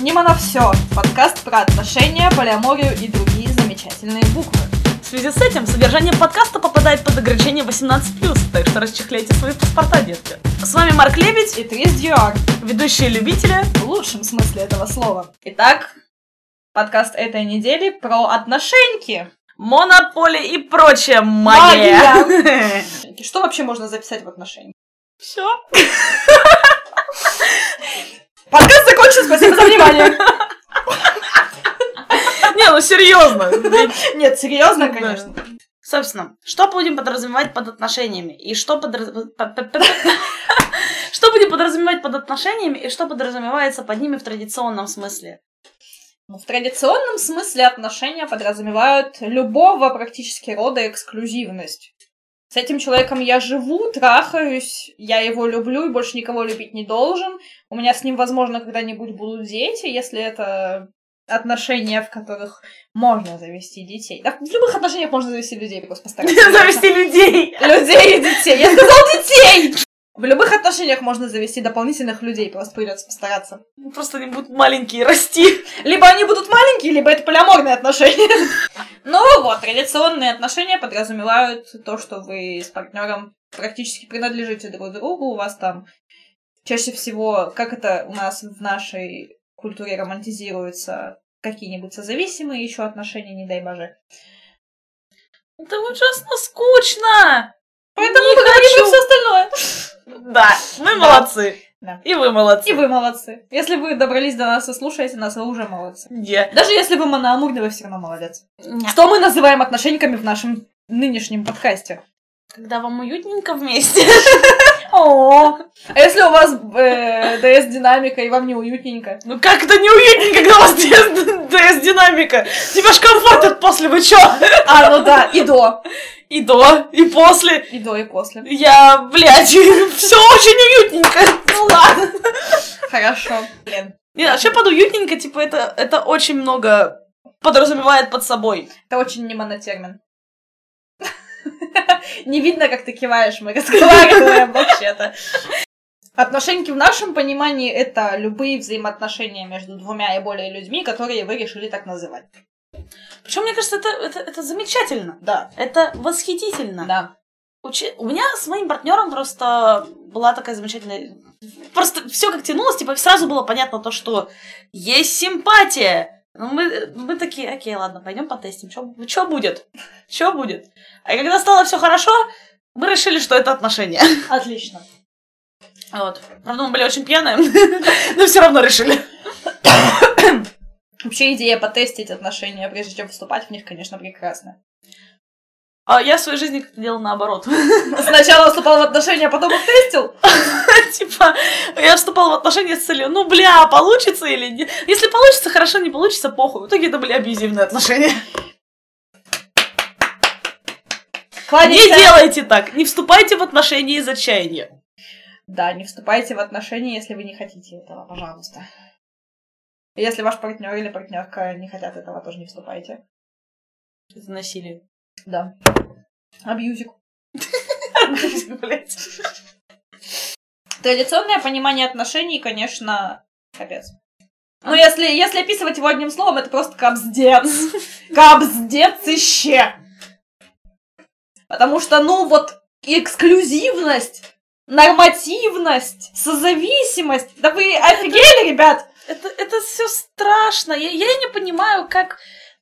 Нема на все. Подкаст про отношения, полиаморию и другие замечательные буквы. В связи с этим содержание подкаста попадает под ограничение 18+, так что расчехляйте свои паспорта, детки. С вами Марк Лебедь, И Трис Дьюар, ведущие любители. в лучшем смысле этого слова. Итак, подкаст этой недели про отношеньки. Монополи и прочая магия. Что вообще можно записать в отношения? Все. Подкаст закончен, спасибо за внимание. Не, ну серьезно. Нет, серьезно, конечно. Собственно, что будем подразумевать под отношениями? И что Что будем подразумевать под отношениями и что подразумевается под ними в традиционном смысле? Ну, В традиционном смысле отношения подразумевают любого практически рода эксклюзивность. С этим человеком я живу, трахаюсь, я его люблю и больше никого любить не должен. У меня с ним, возможно, когда-нибудь будут дети, если это отношения, в которых можно завести детей. Да, в любых отношениях можно завести людей, просто постараться. Завести людей. Людей и детей. Я сказал детей! В любых отношениях можно завести дополнительных людей, просто придется постараться. Просто они будут маленькие расти. Либо они будут маленькие, либо это полиаморные отношения. Ну вот, традиционные отношения подразумевают то, что вы с партнером практически принадлежите друг другу, у вас там чаще всего, как это у нас в нашей культуре романтизируется, какие-нибудь созависимые еще отношения, не дай боже. Это ужасно скучно. Поэтому Не мы говорим все остальное. Да, мы молодцы. Да. И вы молодцы. И вы молодцы. Если вы добрались до нас и слушаете нас, вы уже молодцы. Даже если вы моноамурный, вы все равно молодец. Что мы называем отношениями в нашем нынешнем подкасте? Когда вам уютненько вместе. А если у вас э, DS-динамика и вам не уютненько? Ну как это неуютненько, когда у вас DS-динамика? Тебя ж комфортит после, вы чё? А, ну да, и до. И до, и после. И до, и после. Я, блядь, все очень уютненько. Ну ладно. Хорошо. Блин. Не, вообще под уютненько, типа, это, это очень много подразумевает под собой. Это очень не монотермин. Не видно, как ты киваешь, мы разговариваем вообще-то. Отношеньки в нашем понимании это любые взаимоотношения между двумя и более людьми, которые вы решили так называть. Причем, мне кажется, это, это, это замечательно. Да. Это восхитительно. Да. Учи- У меня с моим партнером просто была такая замечательная... Просто все как тянулось, типа сразу было понятно то, что есть симпатия. Ну, мы, мы такие, окей, ладно, пойдем потестим, что будет? Что будет? А когда стало все хорошо, мы решили, что это отношения. Отлично. Вот. Правда, мы были очень пьяные, но все равно решили. Вообще идея потестить отношения, прежде чем вступать в них, конечно, прекрасна. А я в своей жизни как-то делала наоборот. Сначала вступал в отношения, а потом их тестил. Типа, я вступала в отношения с целью, ну, бля, получится или нет? Если получится, хорошо, не получится, похуй. В итоге это были абьюзивные отношения. Не Кланяйся. делайте так, не вступайте в отношения из отчаяния. Да, не вступайте в отношения, если вы не хотите этого, пожалуйста. Если ваш партнер или партнерка не хотят этого, тоже не вступайте. Это насилие. Да. Абьюзик. Традиционное понимание отношений, конечно, капец. Ну, если, если описывать его одним словом, это просто капздец. Капздец Потому что, ну, вот, эксклюзивность, нормативность, созависимость. Да вы офигели, ребят? Это, это все страшно. Я, я не понимаю, как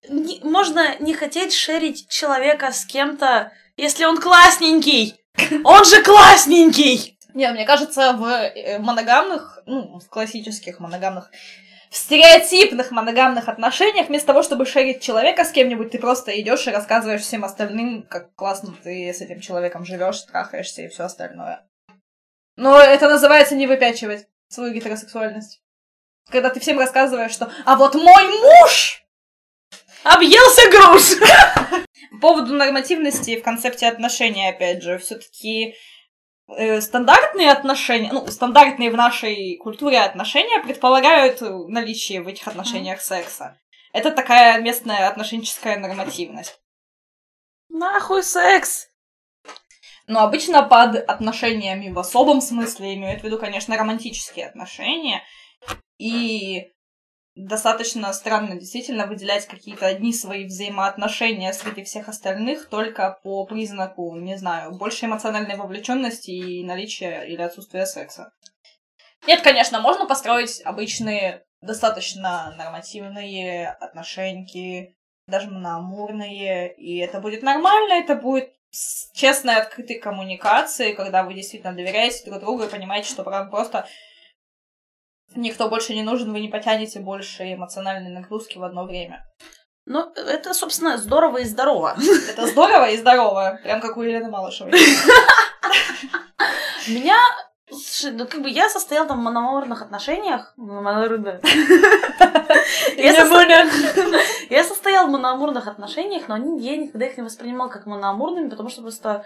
не- можно не хотеть шерить человека с кем-то, если он классненький. Он же классненький. Не, мне кажется, в э, моногамных, ну, в классических моногамных, в стереотипных моногамных отношениях, вместо того, чтобы шерить человека с кем-нибудь, ты просто идешь и рассказываешь всем остальным, как классно ты с этим человеком живешь, трахаешься и все остальное. Но это называется не выпячивать свою гетеросексуальность. Когда ты всем рассказываешь, что «А вот мой муж!» Объелся груш. По поводу нормативности в концепте отношений, опять же, все-таки стандартные отношения, ну, стандартные в нашей культуре отношения предполагают э, наличие в этих отношениях секса. Это такая местная отношенческая нормативность. Нахуй секс. Но обычно под отношениями в особом смысле имеют в виду, конечно, романтические отношения. И достаточно странно действительно выделять какие-то одни свои взаимоотношения среди всех остальных только по признаку, не знаю, большей эмоциональной вовлеченности и наличия или отсутствия секса. Нет, конечно, можно построить обычные, достаточно нормативные отношения, даже моноамурные, и это будет нормально, это будет с честной, открытой коммуникацией, когда вы действительно доверяете друг другу и понимаете, что просто никто больше не нужен, вы не потянете больше эмоциональной нагрузки в одно время. Ну, это, собственно, здорово и здорово. Это здорово и здорово. Прям как у Елены Малышевой. Меня Слушай, ну как бы я состояла там в мономорных отношениях. Состояла в моноамурных отношениях, но они, я никогда их не воспринимала как моноамурными, потому что просто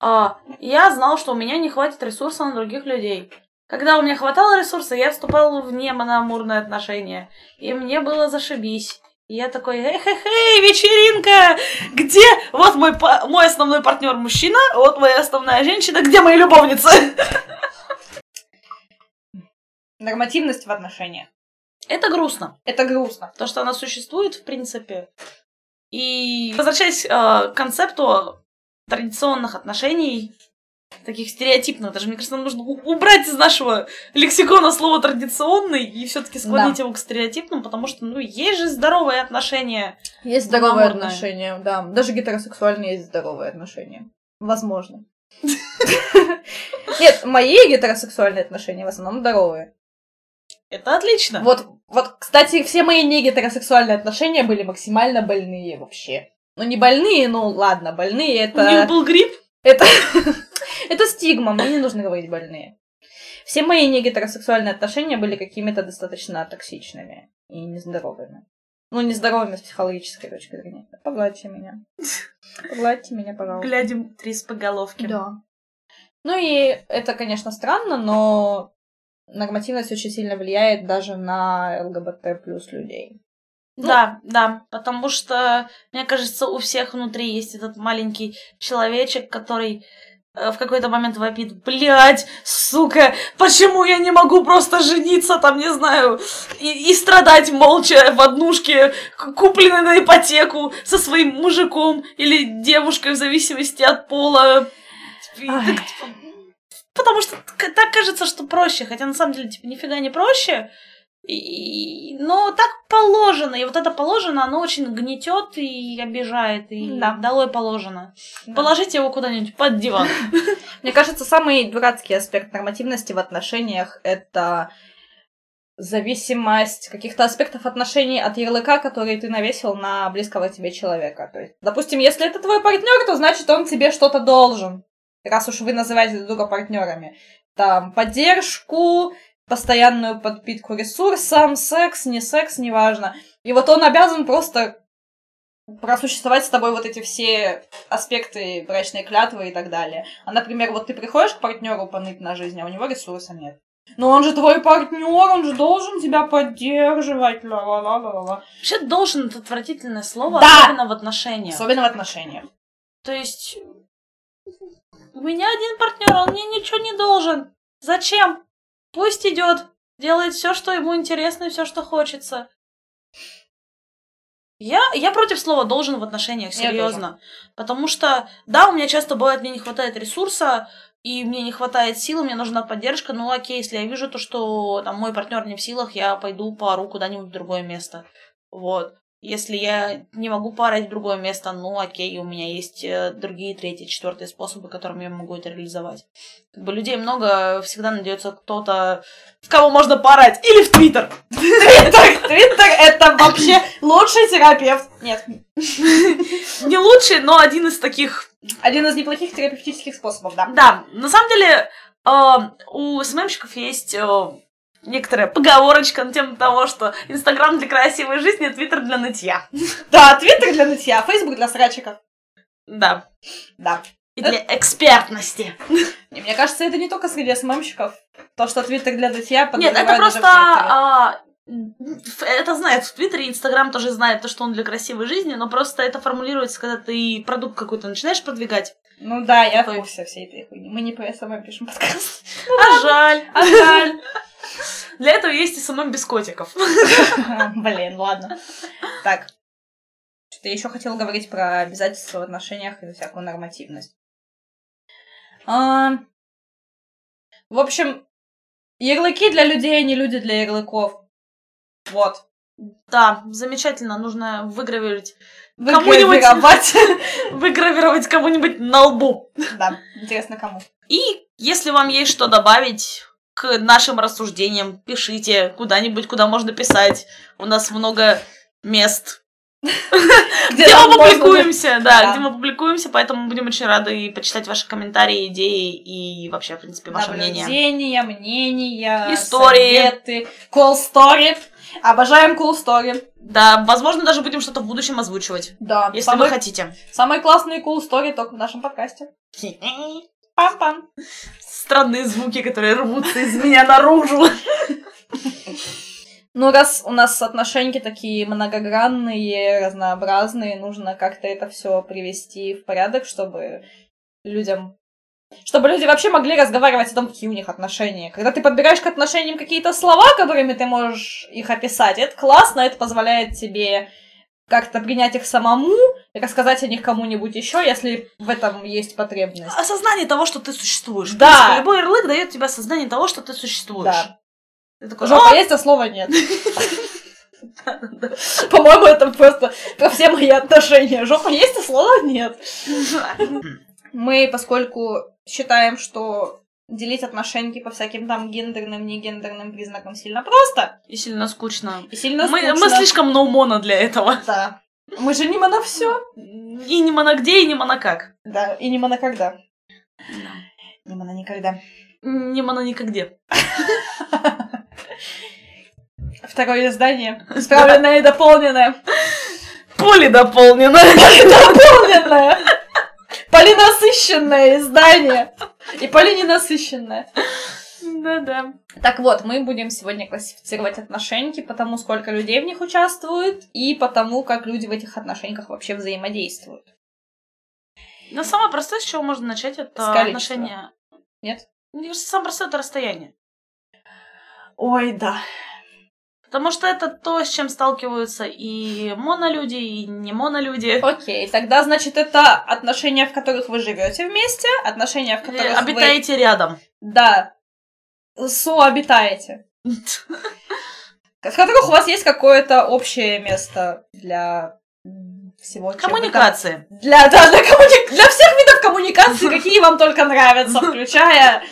а, я знала, что у меня не хватит ресурса на других людей. Когда у меня хватало ресурса, я вступала в не моноамурные отношения. И мне было зашибись. И я такой, эй-хей-хей, вечеринка! Где? Вот мой, мой основной партнер мужчина, вот моя основная женщина, где мои любовницы? Нормативность в отношениях. Это грустно. Это грустно. То, что она существует, в принципе. И возвращаясь э, к концепту традиционных отношений, таких стереотипных, даже мне кажется, нам нужно убрать из нашего лексикона слово традиционный и все-таки склонить да. его к стереотипным, потому что, ну, есть же здоровые отношения. Есть здоровые отношения, да. Даже гетеросексуальные есть здоровые отношения. Возможно. Нет, мои гетеросексуальные отношения в основном здоровые. Это отлично. Вот, вот, кстати, все мои не гетеросексуальные отношения были максимально больные вообще. Ну, не больные, ну ладно, больные это... У них был грипп? Это, это стигма, мне не нужно говорить больные. Все мои не гетеросексуальные отношения были какими-то достаточно токсичными и нездоровыми. Ну, нездоровыми с психологической точки зрения. Погладьте меня. Погладьте меня, пожалуйста. Глядим три с поголовки. Да. Ну и это, конечно, странно, но нормативность очень сильно влияет даже на ЛГБТ плюс людей. Ну, да, да, потому что, мне кажется, у всех внутри есть этот маленький человечек, который э, в какой-то момент вопит, блядь, сука, почему я не могу просто жениться, там, не знаю, и, и страдать молча в однушке, купленной на ипотеку со своим мужиком или девушкой в зависимости от пола. Потому что так кажется, что проще, хотя на самом деле, типа, нифига не проще. И, но так положено, и вот это положено, оно очень гнетет и обижает, и да. долой положено. Да. Положите его куда-нибудь под диван. Мне кажется, самый дурацкий аспект нормативности в отношениях это зависимость каких-то аспектов отношений от ярлыка, который ты навесил на близкого тебе человека. То есть, допустим, если это твой партнер, то значит он тебе что-то должен раз уж вы называете друг друга партнерами, там, поддержку, постоянную подпитку ресурсом, секс, не секс, неважно. И вот он обязан просто просуществовать с тобой вот эти все аспекты брачной клятвы и так далее. А, например, вот ты приходишь к партнеру поныть на жизнь, а у него ресурса нет. Но он же твой партнер, он же должен тебя поддерживать. Ла-ла-ла-ла-ла. Вообще должен это отвратительное слово, да! особенно в отношениях. Особенно в отношениях. То есть у меня один партнер, он мне ничего не должен. Зачем? Пусть идет, делает все, что ему интересно и все, что хочется. Я, я против слова должен в отношениях, серьезно. Потому что, да, у меня часто бывает, мне не хватает ресурса, и мне не хватает сил, мне нужна поддержка. Ну окей, если я вижу то, что там мой партнер не в силах, я пойду пару куда-нибудь в другое место. Вот. Если я не могу парить в другое место, ну окей, у меня есть э, другие, третьи, четвертые способы, которыми я могу это реализовать. Как бы людей много, всегда найдется кто-то, в кого можно парать. Или в Твиттер. Твиттер, Твиттер это вообще лучший терапевт. Нет. Не лучший, но один из таких... Один из неплохих терапевтических способов, да. Да, на самом деле э, у СММщиков есть э, некоторая поговорочка на тему того, что Инстаграм для красивой жизни, Твиттер для нытья. Да, Твиттер для нытья, Фейсбук для срачиков. Да. Да. И для экспертности. мне кажется, это не только среди SMM щиков. То, что Твиттер для нытья Нет, это просто... А, это знает в Твиттере, Инстаграм тоже знает то, что он для красивой жизни, но просто это формулируется, когда ты продукт какой-то начинаешь продвигать. Ну да, я в курсе всей этой хуйни. Мы не по SMM пишем подкаст. А жаль. А жаль. Для этого есть и самым без котиков. Блин, ладно. Так. Что я еще хотела говорить про обязательства в отношениях и всякую нормативность. А, В общем, ярлыки для людей, а не люди для ярлыков. Вот. Да, замечательно. Нужно выгравировать Кому-нибудь- Выгравировать. выгравировать кому-нибудь на лбу. Да, интересно, кому. И если вам есть что добавить к нашим рассуждениям, пишите куда-нибудь, куда можно писать. У нас много мест, где, мы публикуемся, да, где мы публикуемся, поэтому будем очень рады почитать ваши комментарии, идеи и вообще, в принципе, ваше мнение. Наблюдения, мнения, Истории. story. Обожаем cool story. Да, возможно, даже будем что-то в будущем озвучивать, Да, если самые, вы хотите. самые классные cool story только в нашем подкасте. Пам-пам. Странные звуки, которые рвутся из меня наружу. Ну, раз у нас отношения такие многогранные, разнообразные, нужно как-то это все привести в порядок, чтобы людям... Чтобы люди вообще могли разговаривать о том, какие у них отношения. Когда ты подбираешь к отношениям какие-то слова, которыми ты можешь их описать, это классно, это позволяет тебе как-то принять их самому и рассказать о них кому-нибудь еще, если в этом есть потребность. Осознание того, что ты существуешь. Да. принципе, любой ярлык дает тебе осознание того, что ты существуешь. Да. Ты такой, Жопа есть, а слова нет. По-моему, это просто про все мои отношения. Жопа есть, а слова нет. Мы, поскольку считаем, что делить отношения по всяким там гендерным, негендерным признакам сильно просто И сильно скучно. и сильно Мы, скучно. мы слишком ноумона для этого. Да. Мы же не на все. И не на где, и не на как. Да, и не на когда. Не на никогда. Не на никогде. Второе издание. Исправленное и дополненное. Поле дополнено. Дополненное. Полинасыщенное издание. И полиненасыщенное. Да-да. Так вот, мы будем сегодня классифицировать отношения по тому, сколько людей в них участвует, и по тому, как люди в этих отношениях вообще взаимодействуют. Но самое простое, с чего можно начать, это отношения. Нет? Мне кажется, самое простое это расстояние. Ой, да. Потому что это то, с чем сталкиваются и монолюди, и не монолюди. Окей, тогда, значит, это отношения, в которых вы живете вместе, отношения, в которых вы... Обитаете рядом. Да. Сообитаете. В которых у вас есть какое-то общее место для всего, там- Коммуникации. Для, да, для, коммуни- для всех видов коммуникации, какие вам только нравятся, включая,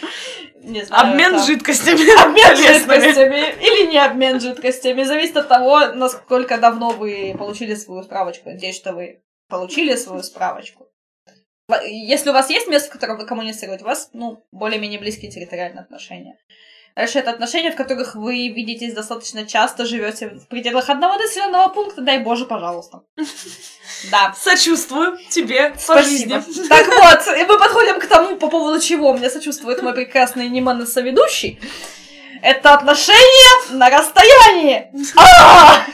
не знаю, Обмен там, жидкостями. обмен жидкостями или не обмен жидкостями. Зависит от того, насколько давно вы получили свою справочку. Надеюсь, что вы получили свою справочку. Во- Если у вас есть место, в котором вы коммуницируете, у вас, ну, более-менее близкие территориальные отношения. Дальше это отношения, в которых вы видитесь достаточно часто, живете в пределах одного населенного пункта, дай боже, пожалуйста. Да. Сочувствую тебе по Спасибо. жизни. Так вот, и мы подходим к тому, по поводу чего мне сочувствует мой прекрасный Ниман соведущий. Это отношения на расстоянии. А!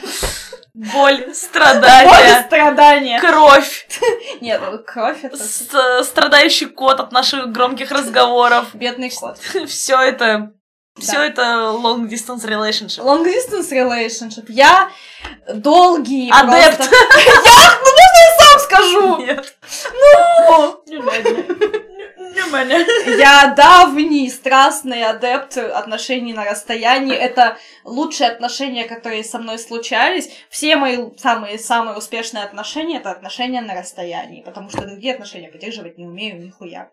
Боль, Боль и страдания, страдания. кровь, Нет, кровь это с- страдающий кот от наших громких разговоров. бедный кот. Все это, все Да. это long distance relationship. Long distance relationship. Я долгий Адепт. просто- Я, ну можно я сам скажу? Нет. Ну. Я давний страстный адепт отношений на расстоянии. Это лучшие отношения, которые со мной случались. Все мои самые-самые успешные отношения — это отношения на расстоянии, потому что другие отношения поддерживать не умею нихуя.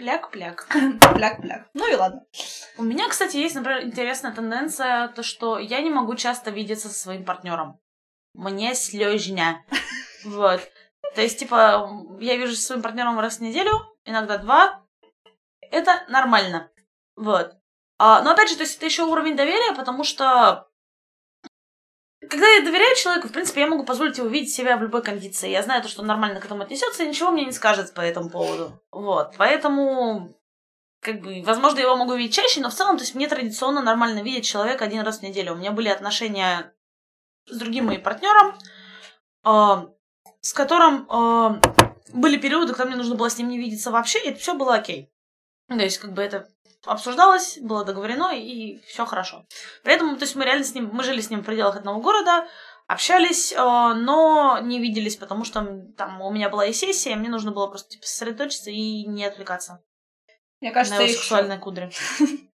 Пляк-пляк. Пляк-пляк. Ну и ладно. У меня, кстати, есть, например, интересная тенденция, то что я не могу часто видеться со своим партнером. Мне слезня. Вот. То есть, типа, я вижу со своим партнером раз в неделю, иногда два. Это нормально. Вот. А, но опять же, то есть это еще уровень доверия, потому что когда я доверяю человеку, в принципе, я могу позволить ему видеть себя в любой кондиции. Я знаю, то, что он нормально к этому отнесется и ничего мне не скажет по этому поводу. Вот. Поэтому как бы, возможно, я его могу видеть чаще, но в целом, то есть мне традиционно нормально видеть человека один раз в неделю. У меня были отношения с другим моим партнером, а, с которым а, были периоды, когда мне нужно было с ним не видеться вообще, и это все было окей. То есть, как бы это обсуждалось, было договорено, и все хорошо. При этом, то есть мы реально с ним, мы жили с ним в пределах одного города, общались, э, но не виделись, потому что там у меня была и сессия, мне нужно было просто типа, сосредоточиться и не отвлекаться. Мне кажется, на его еще... сексуальные кудри.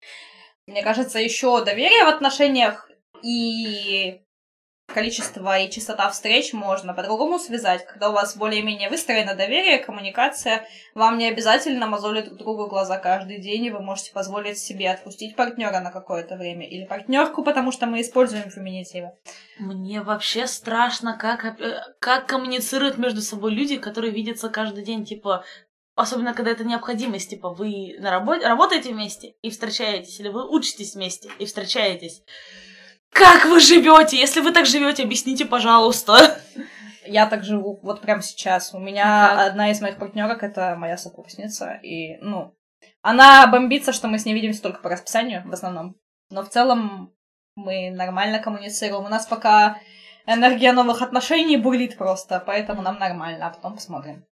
Мне кажется, еще доверие в отношениях и количество и частота встреч можно по-другому связать. Когда у вас более-менее выстроено доверие, коммуникация, вам не обязательно мозолить друг другу глаза каждый день, и вы можете позволить себе отпустить партнера на какое-то время. Или партнерку, потому что мы используем феминитивы. Мне вообще страшно, как, э, как коммуницируют между собой люди, которые видятся каждый день, типа, Особенно, когда это необходимость, типа, вы на работе, работаете вместе и встречаетесь, или вы учитесь вместе и встречаетесь. Как вы живете? Если вы так живете, объясните, пожалуйста. Я так живу вот прямо сейчас. У меня как? одна из моих партнерок это моя сопутница. И, ну, она бомбится, что мы с ней видимся только по расписанию в основном. Но в целом мы нормально коммуницируем. У нас пока энергия новых отношений бурлит просто, поэтому нам нормально, а потом посмотрим.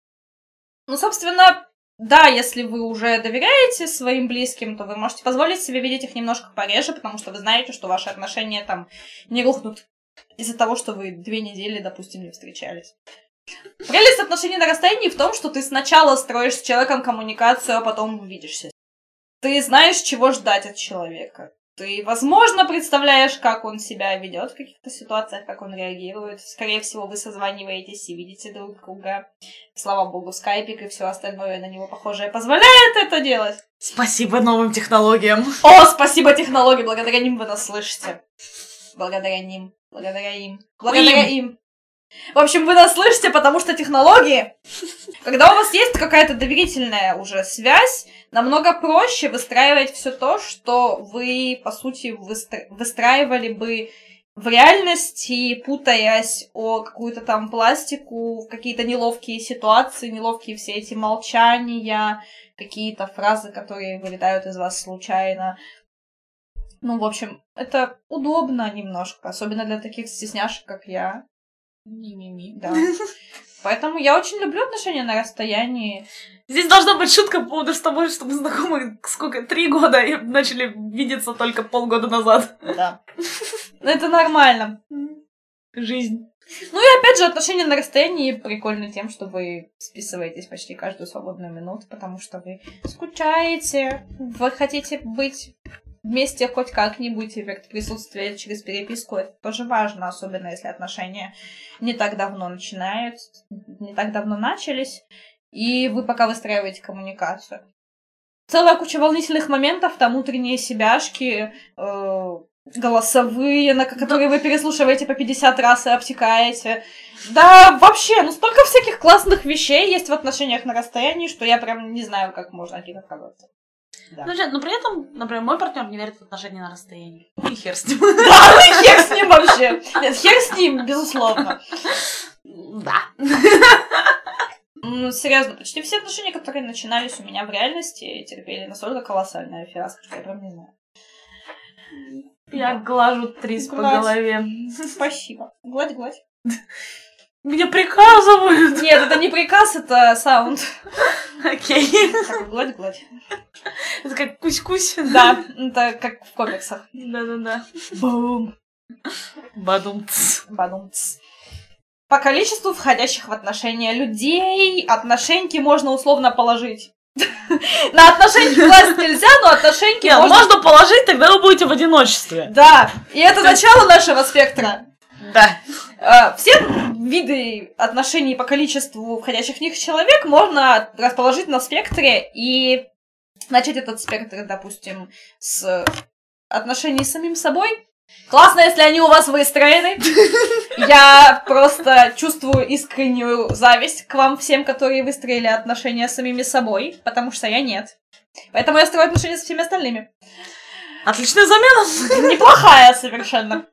Ну, собственно, да, если вы уже доверяете своим близким, то вы можете позволить себе видеть их немножко пореже, потому что вы знаете, что ваши отношения там не рухнут из-за того, что вы две недели, допустим, не встречались. Прелесть отношений на расстоянии в том, что ты сначала строишь с человеком коммуникацию, а потом увидишься. Ты знаешь, чего ждать от человека. Ты, возможно, представляешь, как он себя ведет в каких-то ситуациях, как он реагирует. Скорее всего, вы созваниваетесь и видите друг друга. Слава богу, скайпик и все остальное на него похожее позволяет это делать. Спасибо новым технологиям. О, спасибо технологии, благодаря ним вы нас слышите. Благодаря ним, благодаря им, благодаря им. В общем, вы нас слышите, потому что технологии. Когда у вас есть какая-то доверительная уже связь, намного проще выстраивать все то, что вы, по сути, выстра... выстраивали бы в реальности, путаясь о какую-то там пластику, какие-то неловкие ситуации, неловкие все эти молчания, какие-то фразы, которые вылетают из вас случайно. Ну, в общем, это удобно немножко, особенно для таких стесняшек, как я. Ми-ми-ми. Да. Поэтому я очень люблю отношения на расстоянии. Здесь должна быть шутка по поводу того, что мы знакомы сколько, три года и начали видеться только полгода назад. Да. Но это нормально. Жизнь. Ну и опять же, отношения на расстоянии прикольны тем, что вы списываетесь почти каждую свободную минуту, потому что вы скучаете, вы хотите быть вместе хоть как-нибудь эффект присутствия через переписку, это тоже важно, особенно если отношения не так давно начинают, не так давно начались, и вы пока выстраиваете коммуникацию. Целая куча волнительных моментов, там утренние себяшки, э, голосовые, на которые вы переслушиваете по 50 раз и обтекаете. Да, вообще, ну столько всяких классных вещей есть в отношениях на расстоянии, что я прям не знаю, как можно от них отказаться. Да. Ну, но при этом, например, мой партнер не верит в отношения на расстоянии. И хер с ним. Да, ну хер с ним вообще. Нет, хер с ним, безусловно. Да. Ну, серьезно, почти все отношения, которые начинались у меня в реальности, терпели настолько колоссальная фиаско, что я прям не знаю. Я глажу трис по голове. Спасибо. Гладь, гладь. Меня приказывают. Нет, это не приказ, это саунд. Окей. Гладь, гладь. Это как кусь-кусь. Да, это как в комиксах. Да-да-да. Бум. Бадумц. Бадумц. По количеству входящих в отношения людей отношеньки можно условно положить. На отношеньки класть нельзя, но отношеньки можно... можно положить, тогда вы будете в одиночестве. Да, и это начало нашего спектра. Да. Э, все виды отношений по количеству входящих в них человек можно расположить на спектре и начать этот спектр, допустим, с отношений с самим собой. Классно, если они у вас выстроены. Я просто чувствую искреннюю зависть к вам всем, которые выстроили отношения с самими собой, потому что я нет. Поэтому я строю отношения со всеми остальными. Отличная замена. Неплохая совершенно.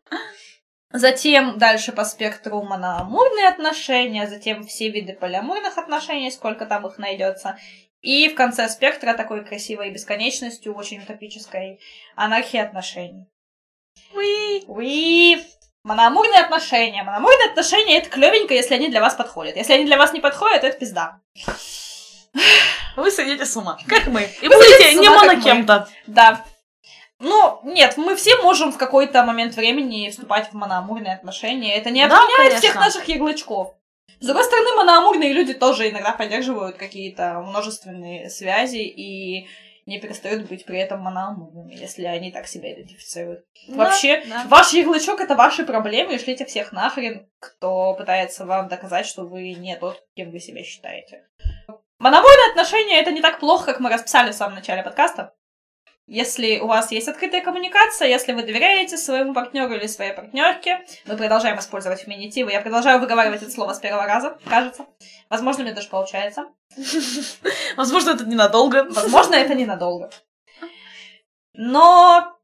Затем дальше по спектру моноамурные отношения, затем все виды полиамурных отношений, сколько там их найдется. И в конце спектра такой красивой бесконечностью, очень утопической анархии отношений. Уи! Уи! Моноамурные отношения. Моноамурные отношения это клевенько, если они для вас подходят. Если они для вас не подходят, это пизда. Вы сойдете с ума, как мы. И Вы будете не ума, как моно мы. кем-то. Да. Ну, нет, мы все можем в какой-то момент времени вступать в моноамурные отношения. Это не Да, отменяет конечно. всех наших ярлычков. С другой стороны, моноамурные люди тоже иногда поддерживают какие-то множественные связи и не перестают быть при этом моноамурными, если они так себя идентифицируют. Вообще, Да, да. Ваш ярлычок это ваши проблемы, и шлите всех нахрен, кто пытается вам доказать, что вы не тот, кем вы себя считаете. Мономорные отношения это не так плохо, как мы расписали в самом начале подкаста. Если у вас есть открытая коммуникация, если вы доверяете своему партнеру или своей партнерке, мы продолжаем использовать феминитивы. Я продолжаю выговаривать это слово с первого раза, кажется. Возможно, мне даже получается. Возможно, это ненадолго. Возможно, это ненадолго. Но,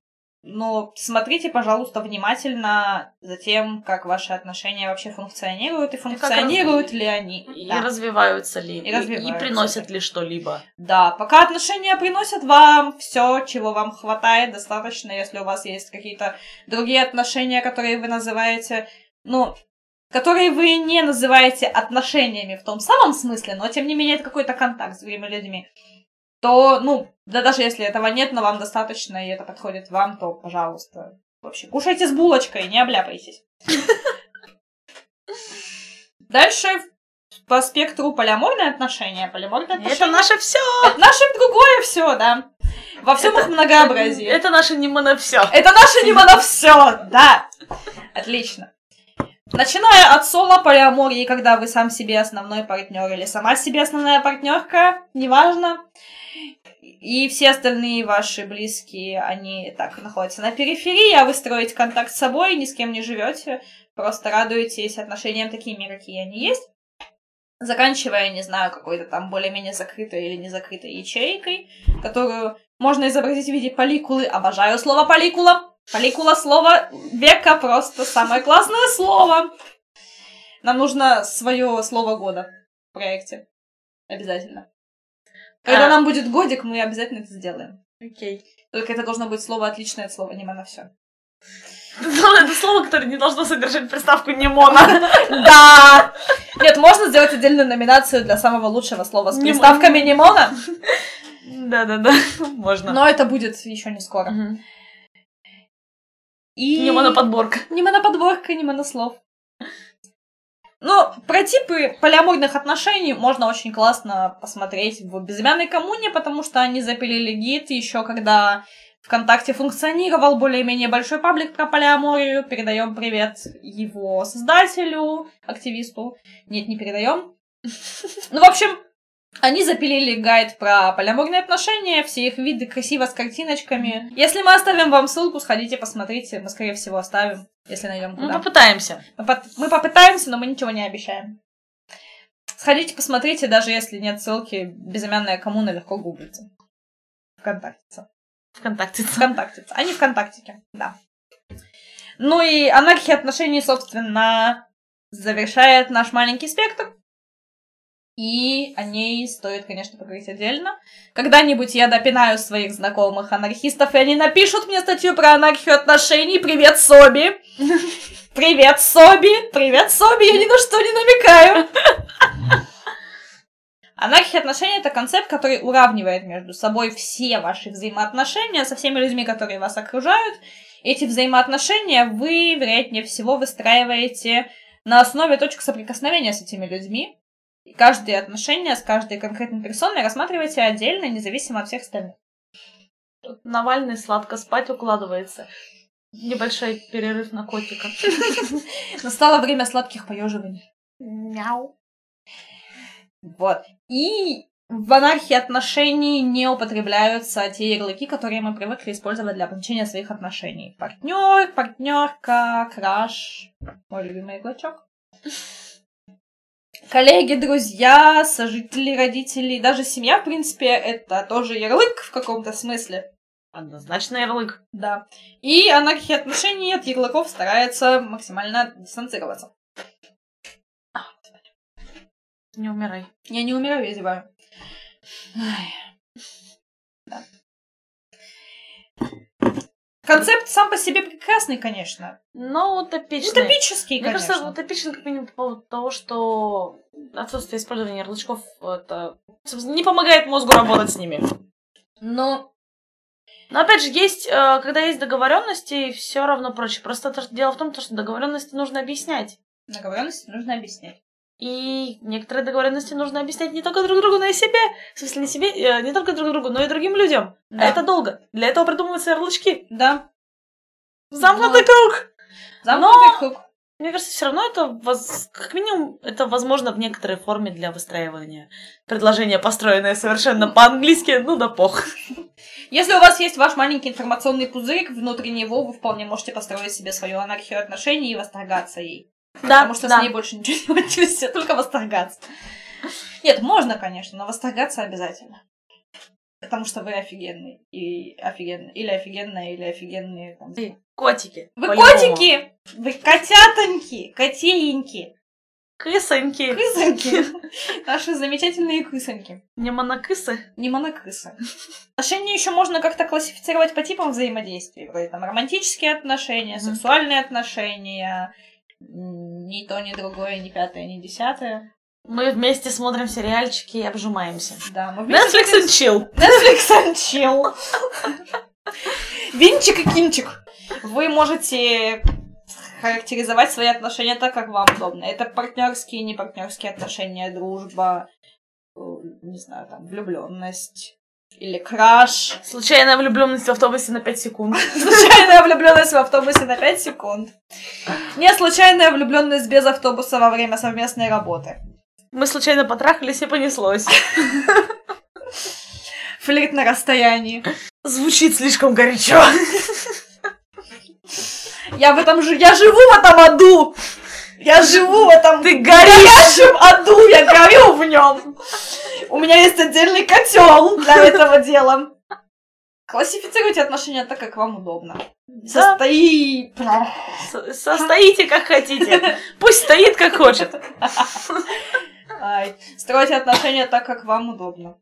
но смотрите, пожалуйста, внимательно за тем, как ваши отношения вообще функционируют, и функционируют ли они. И Да. развиваются ли, И и, развиваются, и приносят ли что-либо. Да, пока отношения приносят вам все, чего вам хватает, достаточно, если у вас есть какие-то другие отношения, которые вы называете, ну, которые вы не называете отношениями в том самом смысле, но тем не менее это какой-то контакт с другими людьми, то, ну, да даже если этого нет, но вам достаточно, и это подходит вам, то, пожалуйста, вообще, кушайте с булочкой, не обляпайтесь. Дальше по спектру полиаморные отношения. Полиаморные отношения. Это наше все. Это наше другое все, да. Во всем их многообразии. Это, Это наше не все. наше не все, да. Отлично. Начиная от соло полиамории, когда вы сам себе основной партнер или сама себе основная партнерка, неважно. И все остальные ваши близкие, они так находятся на периферии, а вы строите контакт с собой, ни с кем не живете, просто радуетесь отношениям такими, какие они есть. Заканчивая, не знаю, какой-то там более-менее закрытой или незакрытой ячейкой, которую можно изобразить в виде поликулы. Обожаю слово поликула. Поликула слово века просто самое классное слово. Нам нужно свое слово года в проекте. Обязательно. Когда А. нам будет годик, мы обязательно это сделаем. Окей. Только это должно быть слово отличное от слова «нема» на все. Это слово, которое не должно содержать приставку «немона». Да! Нет, можно сделать отдельную номинацию для самого лучшего слова с Немо- приставками «немона», Да-да-да, можно. но это будет еще не скоро. И... Немоноподборка. Не моноподборка, не монослов. Ну, про типы полиаморных отношений можно очень классно посмотреть в безымянной коммуне, потому что они запилили гид еще когда ВКонтакте функционировал более-менее большой паблик про полиаморию. Передаем привет его создателю, активисту. Нет, не передаем. Ну, в общем, они запилили гайд про полиаморные отношения, все их виды красиво с картиночками. Если мы оставим вам ссылку, сходите, посмотрите. Мы, скорее всего, оставим, если найдем Мы куда. попытаемся. Мы, пот- мы попытаемся, но мы ничего не обещаем. Сходите, посмотрите, даже если нет ссылки, безымянная коммуна легко гуглится. Вконтакте. Вконтакте. А не ВКонтактике, да. Ну и анархия отношений, собственно, завершает наш маленький спектр. И о ней стоит, конечно, поговорить отдельно. Когда-нибудь я допинаю своих знакомых анархистов, и они напишут мне статью про анархию отношений. Привет, Соби! Привет, Соби! Привет, Соби! Я ни на что не намекаю! Анархия отношений — это концепт, который уравнивает между собой все ваши взаимоотношения со всеми людьми, которые вас окружают. Эти взаимоотношения вы, вероятнее всего, выстраиваете на основе точек соприкосновения с этими людьми. И каждые отношения с каждой конкретной персоной рассматривайте отдельно, независимо от всех остальных. Тут Навальный сладко спать укладывается. Небольшой перерыв на котика. Настало время сладких поеживаний. Мяу. Вот. И в анархии отношений не употребляются те ярлыки, которые мы привыкли использовать для обозначения своих отношений. Партнер, партнерка, краш, мой любимый иглачок. Коллеги, друзья, сожители, родители, даже семья, в принципе, это тоже ярлык в каком-то смысле. Однозначно ярлык. Да. И анархия отношений от ярлыков старается максимально дистанцироваться. Не умирай. Я не умираю, я зеваю. Ай. Концепт сам по себе прекрасный, конечно. Но утопичный. Утопический, Мне конечно. кажется, утопичный как минимум по поводу того, что отсутствие использования ярлычков это не помогает мозгу работать с ними. Но Но опять же, есть, э, когда есть договоренности, все равно проще. Просто дело в том, то, что договоренности нужно объяснять. договоренности нужно объяснять. И некоторые договоренности нужно объяснять не только друг другу, но и себе. В смысле, не себе, э, не только друг другу, но и другим людям. Да. А это долго. Для этого придумываются ярлычки. Да. Замкнутый Ну. круг. Замкнутый круг. Мне кажется, все равно это, воз- как минимум, это возможно в некоторой форме для выстраивания предложения, построенное совершенно по-английски, ну да пох. Если у вас есть ваш маленький информационный пузырик, внутри него вы вполне можете построить себе свою анархию отношений и восторгаться ей. Да, Потому что да. с ней больше ничего не нельзя, только восторгаться. Нет, можно, конечно, но восторгаться обязательно. Потому что вы офигенный. И офигенный. Или офигенная, или офигенные. Там. Вы Котики. по-любому. котики! Вы котятоньки! Котееньки! Кысоньки. Кысоньки! Наши замечательные кысоньки. Не монокысы. Не монокрысы. Отношения еще можно как-то классифицировать по типам взаимодействий. Вроде там романтические отношения, сексуальные отношения, ни то, ни другое, ни пятое, ни десятое. Мы вместе смотрим сериальчики и обжимаемся. Да, мы вместе Netflix and chill. Netflix and chill. Винчик и кинчик. Вы можете характеризовать свои отношения так, как вам удобно. Это партнерские, не партнерские отношения, дружба, э, не знаю, там, влюбленность или краш. Случайная влюбленность в автобусе на 5 секунд. Случайная влюбленность в автобусе на 5 секунд. Не случайная влюбленность без автобуса во время совместной работы. Мы случайно потрахались и понеслось. Флирт на расстоянии. Звучит слишком горячо. Я в этом же, я живу в этом аду. Я живу в этом Ты горишь. горящем аду, я горю в нем. У меня есть отдельный котел для этого дела. Классифицируйте отношения так, как вам удобно. Да. Состои... Со- Состоите как хотите. Пусть стоит как хочет. Ай, Стройте отношения так, как вам удобно.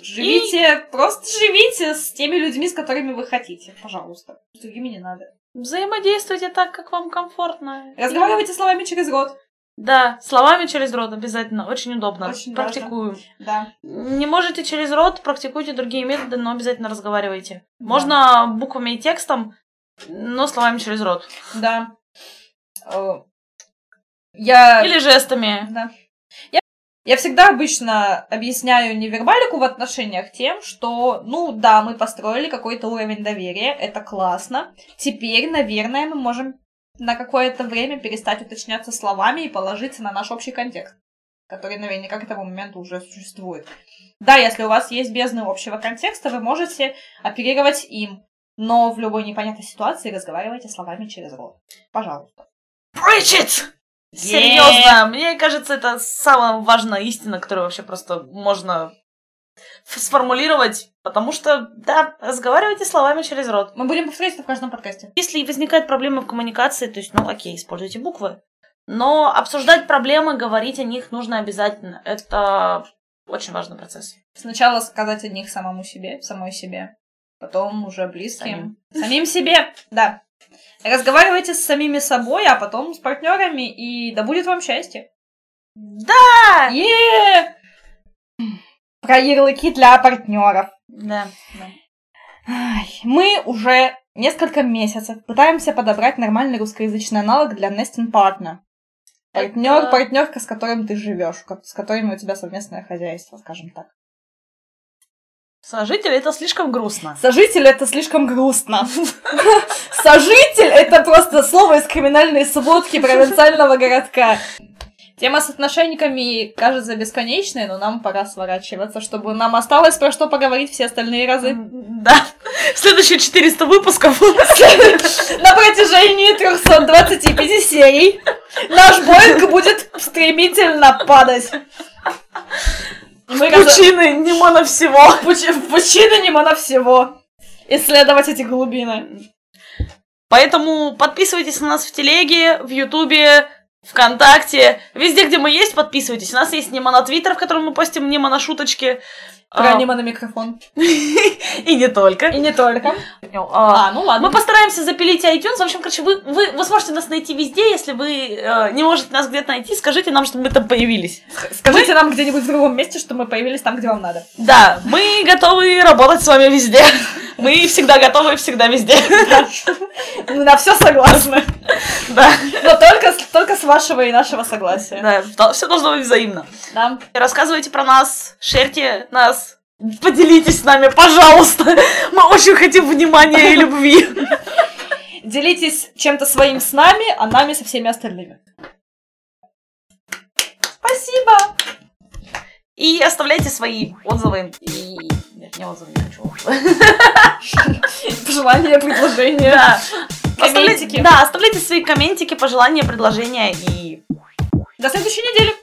Живите, просто живите с теми людьми, с которыми вы хотите, пожалуйста. С другими не надо. Взаимодействуйте так, как вам комфортно. Разговаривайте словами через рот. Да, словами через рот обязательно. Очень удобно. Очень важно. Практикуем. Да. Не можете через рот, практикуйте другие методы, но обязательно разговаривайте. Да. Можно буквами и текстом, но словами через рот. Да. Э, Я... Или жестами. Да. Я, я всегда обычно объясняю невербалику в отношениях тем, что, ну да, мы построили какой-то уровень доверия, это классно. Теперь, наверное, мы можем на какое-то время перестать уточняться словами и положиться на наш общий контекст, который наверняка к этому моменту уже существует. Да, если у вас есть бездны общего контекста, вы можете оперировать им, но в любой непонятной ситуации разговаривайте словами через рот. Пожалуйста. Preach it! Серьезно, мне кажется, это самая важная истина, которую вообще просто можно сформулировать, потому что, да, разговаривайте словами через рот. Мы будем повторять это в каждом подкасте. Если возникают проблемы в коммуникации, то есть, ну, окей, используйте буквы. Но обсуждать проблемы, говорить о них нужно обязательно. Это очень важный процесс. Сначала сказать о них самому себе, самой себе, потом уже близким. Самим себе, да. Разговаривайте с самими собой, а потом с партнерами, и да будет вам счастье. Да! е Про ярлыки для партнеров. Да. Ай, Мы уже несколько месяцев пытаемся подобрать нормальный русскоязычный аналог для Nesting Partner. Партнер, Это- партнерка, с которым ты живешь, с которыми у тебя совместное хозяйство, скажем так. Сожитель это слишком грустно. Сожитель это слишком грустно. Сожитель это просто слово из криминальной сводки провинциального городка. Тема с отношениями кажется бесконечной, но нам пора сворачиваться, чтобы нам осталось про что поговорить все остальные разы. Да. Следующие 400 выпусков. На протяжении 325 серий наш Боинг будет стремительно падать. Мы Пучины, на всего. В пучины Немана всего. Исследовать эти глубины. Поэтому подписывайтесь на нас в телеге, в ютубе, ВКонтакте, везде, где мы есть, подписывайтесь. У нас есть Нема на Твиттер, в котором мы постим Нема на шуточки. Про А, аниме на микрофон. И не только. И не только. А, А, ну ладно. Мы постараемся запилить iTunes. В общем, короче, вы, вы, вы сможете нас найти везде. Если вы э, не можете нас где-то найти, скажите нам, чтобы мы там появились. Скажите нам где-нибудь в другом месте, что мы появились там, где вам надо. Да, мы готовы работать с вами везде. Мы всегда готовы всегда везде. На все согласны. Да, Но только, только с вашего и нашего согласия. да, все должно быть взаимно. Да. Рассказывайте про нас, шерьте нас, поделитесь с нами, пожалуйста. Мы очень хотим внимания и любви. Делитесь чем-то своим с нами, а нами со всеми остальными. Спасибо! И оставляйте свои отзывы. И... Нет, не отзывы, не хочу. Пожелания, предложения. Да. Комментики. да, оставляйте свои комментики, пожелания, предложения и До следующей недели.